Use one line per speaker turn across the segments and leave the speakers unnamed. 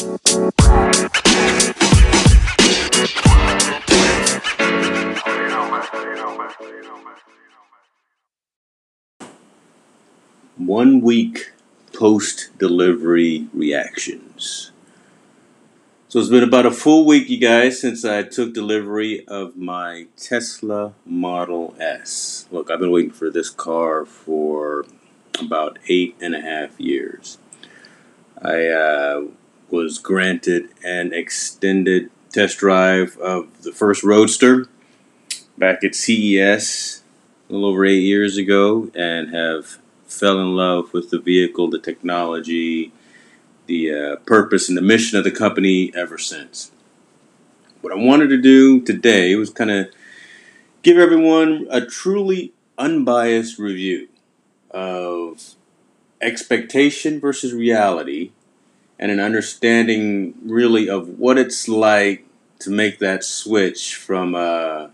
One week post delivery reactions. So it's been about a full week, you guys, since I took delivery of my Tesla Model S. Look, I've been waiting for this car for about eight and a half years. I uh, was granted an extended test drive of the first Roadster back at CES a little over eight years ago and have fell in love with the vehicle, the technology, the uh, purpose, and the mission of the company ever since. What I wanted to do today was kind of give everyone a truly unbiased review of expectation versus reality and an understanding really of what it's like to make that switch from a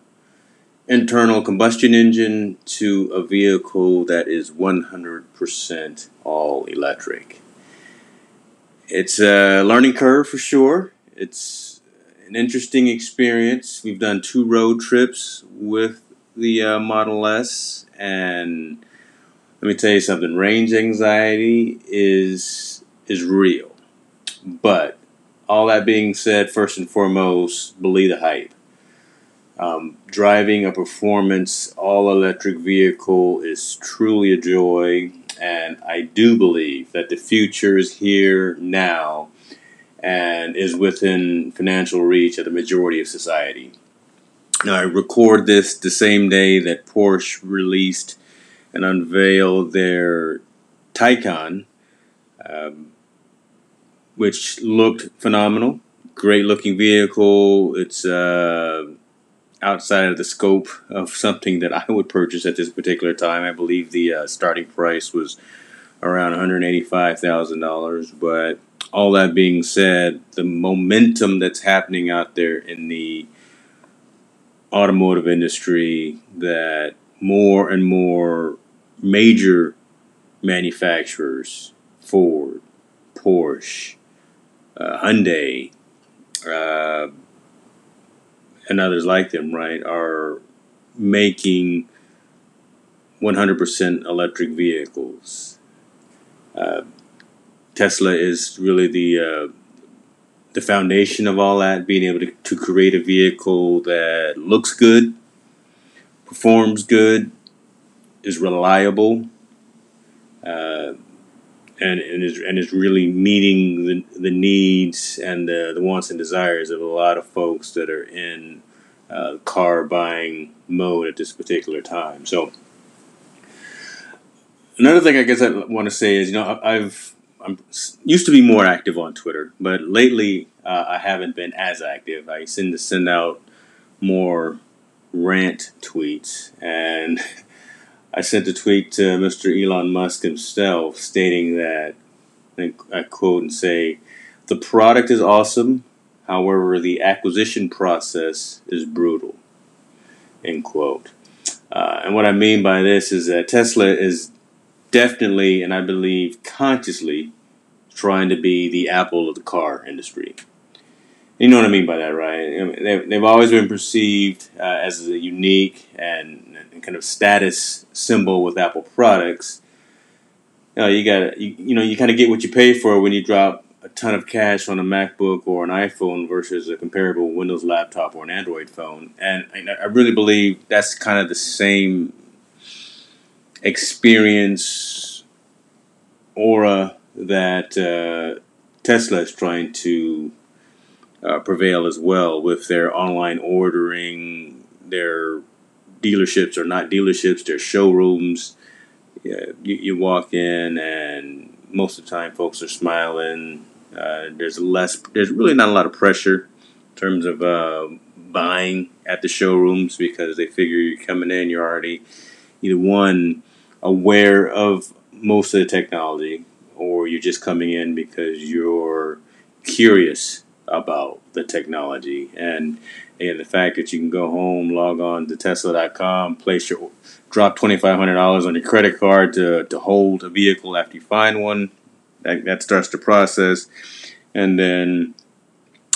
internal combustion engine to a vehicle that is 100% all electric. It's a learning curve for sure. It's an interesting experience. We've done two road trips with the uh, Model S, and let me tell you something: range anxiety is is real. But all that being said, first and foremost, believe the hype. Um, driving a performance all electric vehicle is truly a joy, and I do believe that the future is here now and is within financial reach of the majority of society. Now, I record this the same day that Porsche released and unveiled their Taycan, um, which looked phenomenal. Great looking vehicle. It's uh, outside of the scope of something that I would purchase at this particular time. I believe the uh, starting price was around $185,000. But all that being said, the momentum that's happening out there in the automotive industry that more and more major manufacturers, Ford, Porsche, uh, Hyundai, uh, and others like them, right, are making 100% electric vehicles. Uh, Tesla is really the uh, the foundation of all that, being able to, to create a vehicle that looks good, performs good, is reliable, and, and is and is really meeting the, the needs and the, the wants and desires of a lot of folks that are in uh, car buying mode at this particular time. So another thing I guess I want to say is you know I've I'm used to be more active on Twitter, but lately uh, I haven't been as active. I tend to send out more rant tweets and. I sent a tweet to Mr. Elon Musk himself stating that, I quote and say, the product is awesome, however, the acquisition process is brutal, end quote. Uh, and what I mean by this is that Tesla is definitely, and I believe consciously, trying to be the Apple of the car industry. You know what I mean by that, right? They've, they've always been perceived uh, as a unique and, and, kind of status symbol with Apple products. You know, you got you, you know you kind of get what you pay for when you drop a ton of cash on a MacBook or an iPhone versus a comparable Windows laptop or an Android phone. And I really believe that's kind of the same experience aura that uh, Tesla is trying to uh, prevail as well with their online ordering. Their dealerships are not dealerships; they're showrooms. Yeah, you, you walk in, and most of the time, folks are smiling. Uh, there's less. There's really not a lot of pressure in terms of uh, buying at the showrooms because they figure you're coming in, you're already either one aware of most of the technology, or you're just coming in because you're curious about the technology and and the fact that you can go home, log on to Tesla.com, place your drop twenty five hundred dollars on your credit card to, to hold a vehicle after you find one. That, that starts the process. and then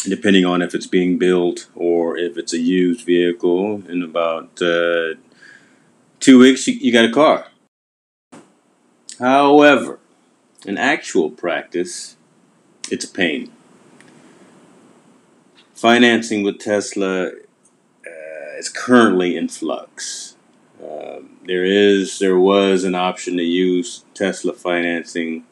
depending on if it's being built or if it's a used vehicle, in about uh, two weeks you, you got a car. However, in actual practice, it's a pain. Financing with Tesla uh, is currently in flux. Uh, there is, there was an option to use Tesla financing.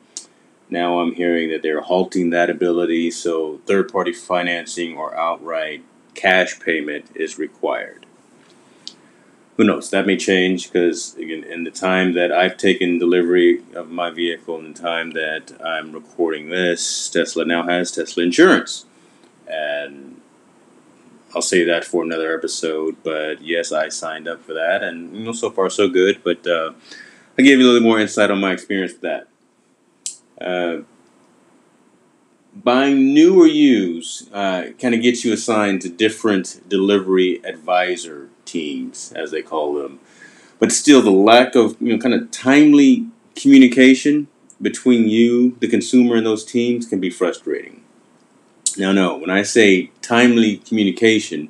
Now I'm hearing that they're halting that ability, so third party financing or outright cash payment is required who knows? That may change because again, in the time that I've taken delivery of my vehicle, in the time that I'm recording this, Tesla now has Tesla insurance, and I'll say that for another episode. But yes, I signed up for that, and you know, so far so good. But uh, I gave you a little more insight on my experience with that. Uh, buying new or used uh, kind of gets you assigned to different delivery advisor teams, as they call them. But still, the lack of you know kind of timely communication between you, the consumer, and those teams can be frustrating. Now, no, when I say timely communication,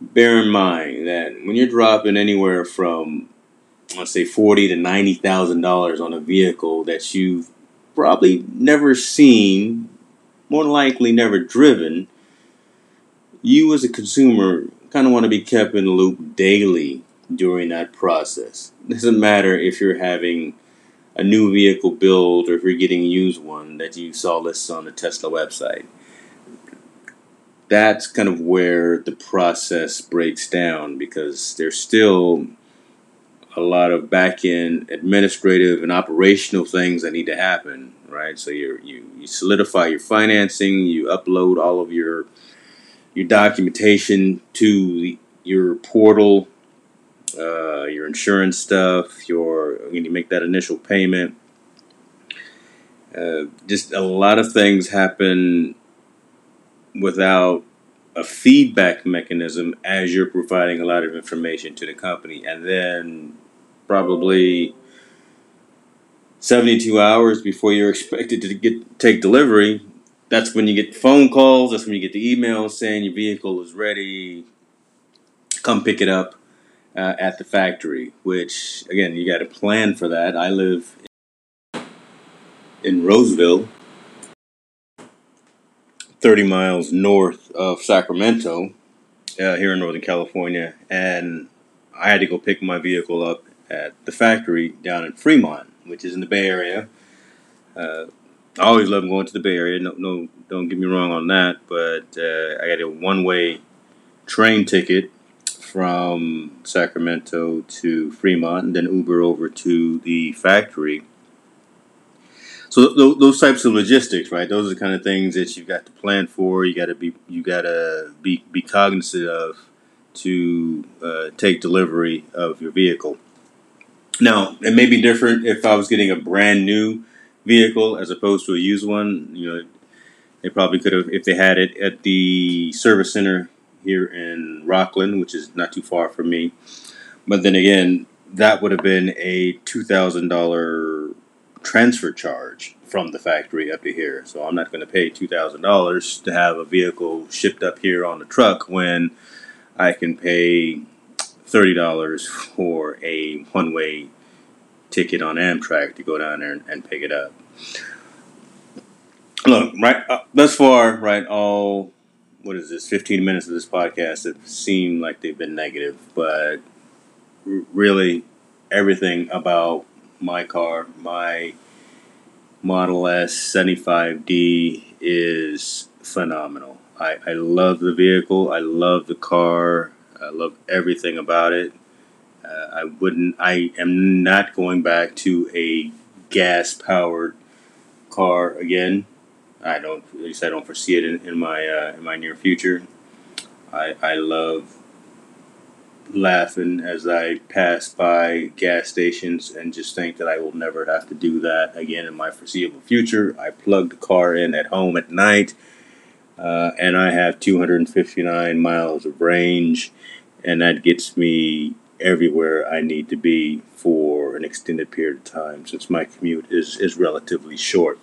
bear in mind that when you're dropping anywhere from let's say forty to ninety thousand dollars on a vehicle that you've probably never seen more likely never driven, you as a consumer kind of want to be kept in the loop daily during that process. It doesn't matter if you're having a new vehicle build or if you're getting a used one that you saw listed on the Tesla website. That's kind of where the process breaks down because there's still a lot of back end administrative and operational things that need to happen, right? So you you solidify your financing, you upload all of your your documentation to the, your portal, uh, your insurance stuff, your when you make that initial payment. Uh, just a lot of things happen without a feedback mechanism as you're providing a lot of information to the company, and then probably 72 hours before you're expected to get take delivery, that's when you get phone calls, that's when you get the emails saying your vehicle is ready, come pick it up uh, at the factory, which again, you got to plan for that. I live in Roseville, 30 miles north of Sacramento, uh, here in Northern California, and I had to go pick my vehicle up at the factory down in Fremont, which is in the Bay Area. Uh, I always love going to the Bay Area. No, no, don't get me wrong on that. But uh, I got a one-way train ticket from Sacramento to Fremont, and then Uber over to the factory. So th- those types of logistics, right? Those are the kind of things that you've got to plan for. You got to be you got to be be cognizant of to uh, take delivery of your vehicle. Now, it may be different if I was getting a brand new vehicle as opposed to a used one. You know, they probably could have if they had it at the service center here in Rocklin, which is not too far from me. But then again, that would have been a two thousand dollar transfer charge from the factory up to here. So I'm not going to pay two thousand dollars to have a vehicle shipped up here on the truck when I can pay thirty dollars for a one way ticket on Amtrak to go down there and, and pick it up. Look, right uh, thus far, right, all what is this, 15 minutes of this podcast have seemed like they've been negative, but really everything about my car, my Model S 75D is phenomenal. I, I love the vehicle. I love the car. I love everything about it. Uh, I wouldn't. I am not going back to a gas powered car again. I don't. At least I don't foresee it in, in my uh, in my near future. I I love laughing as I pass by gas stations and just think that I will never have to do that again in my foreseeable future. I plug the car in at home at night, uh, and I have 259 miles of range, and that gets me everywhere I need to be for an extended period of time since my commute is, is relatively short.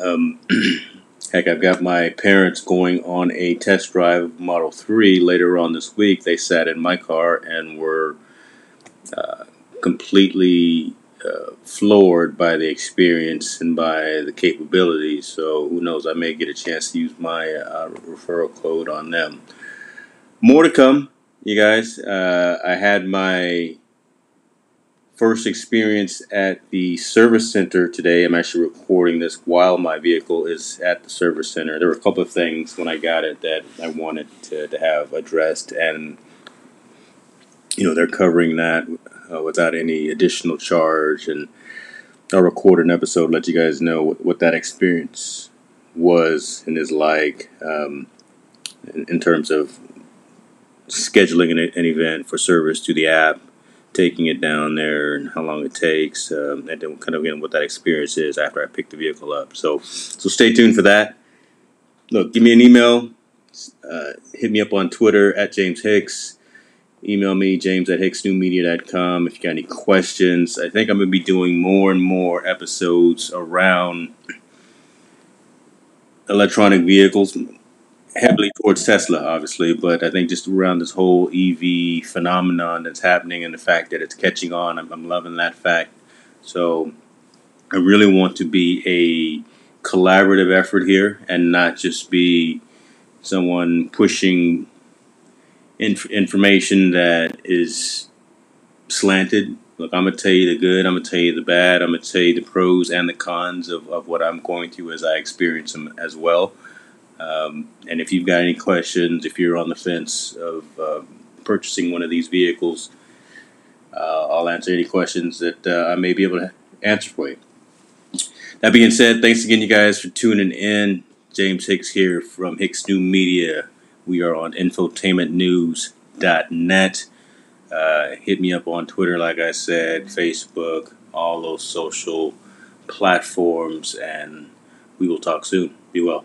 Um, heck, I've got my parents going on a test drive of Model 3 later on this week. They sat in my car and were uh, completely uh, floored by the experience and by the capabilities. So who knows? I may get a chance to use my uh, referral code on them. More to come, you guys. Uh, I had my first experience at the service center today. I'm actually recording this while my vehicle is at the service center. There were a couple of things when I got it that I wanted to, to have addressed, and you know they're covering that uh, without any additional charge. And I'll record an episode, let you guys know what, what that experience was and is like um, in, in, terms of scheduling an, an, event for service through the app, taking it down there, and how long it takes, um, and then kind of again what that experience is after I pick the vehicle up. So, so stay tuned for that. Look, give me an email. Uh, hit me up on Twitter at James Hicks email me, james at hicksnewmedia.com, if you got any questions. I think I'm going to be doing more and more episodes around electronic vehicles, heavily towards Tesla, obviously, but I think just around this whole EV phenomenon that's happening and the fact that it's catching on. I'm, I'm loving that fact. So I really want to be a collaborative effort here and not just be someone pushing inf- information that is slanted. Look, I'm gonna tell you the good. I'm gonna tell you the bad. I'm gonna tell you the pros and the cons of, of what I'm going through as I experience them as well. Um, and if you've got any questions, if you're on the fence of uh, purchasing one of these vehicles, uh, I'll answer any questions that uh, I may be able to answer for you. That being said, thanks again, you guys, for tuning in. James Hicks here from Hicks New Media. We are on infotainmentnews.net. Uh, hit me up on Twitter, like I said, Facebook, all those social platforms, and we will talk soon. Be well.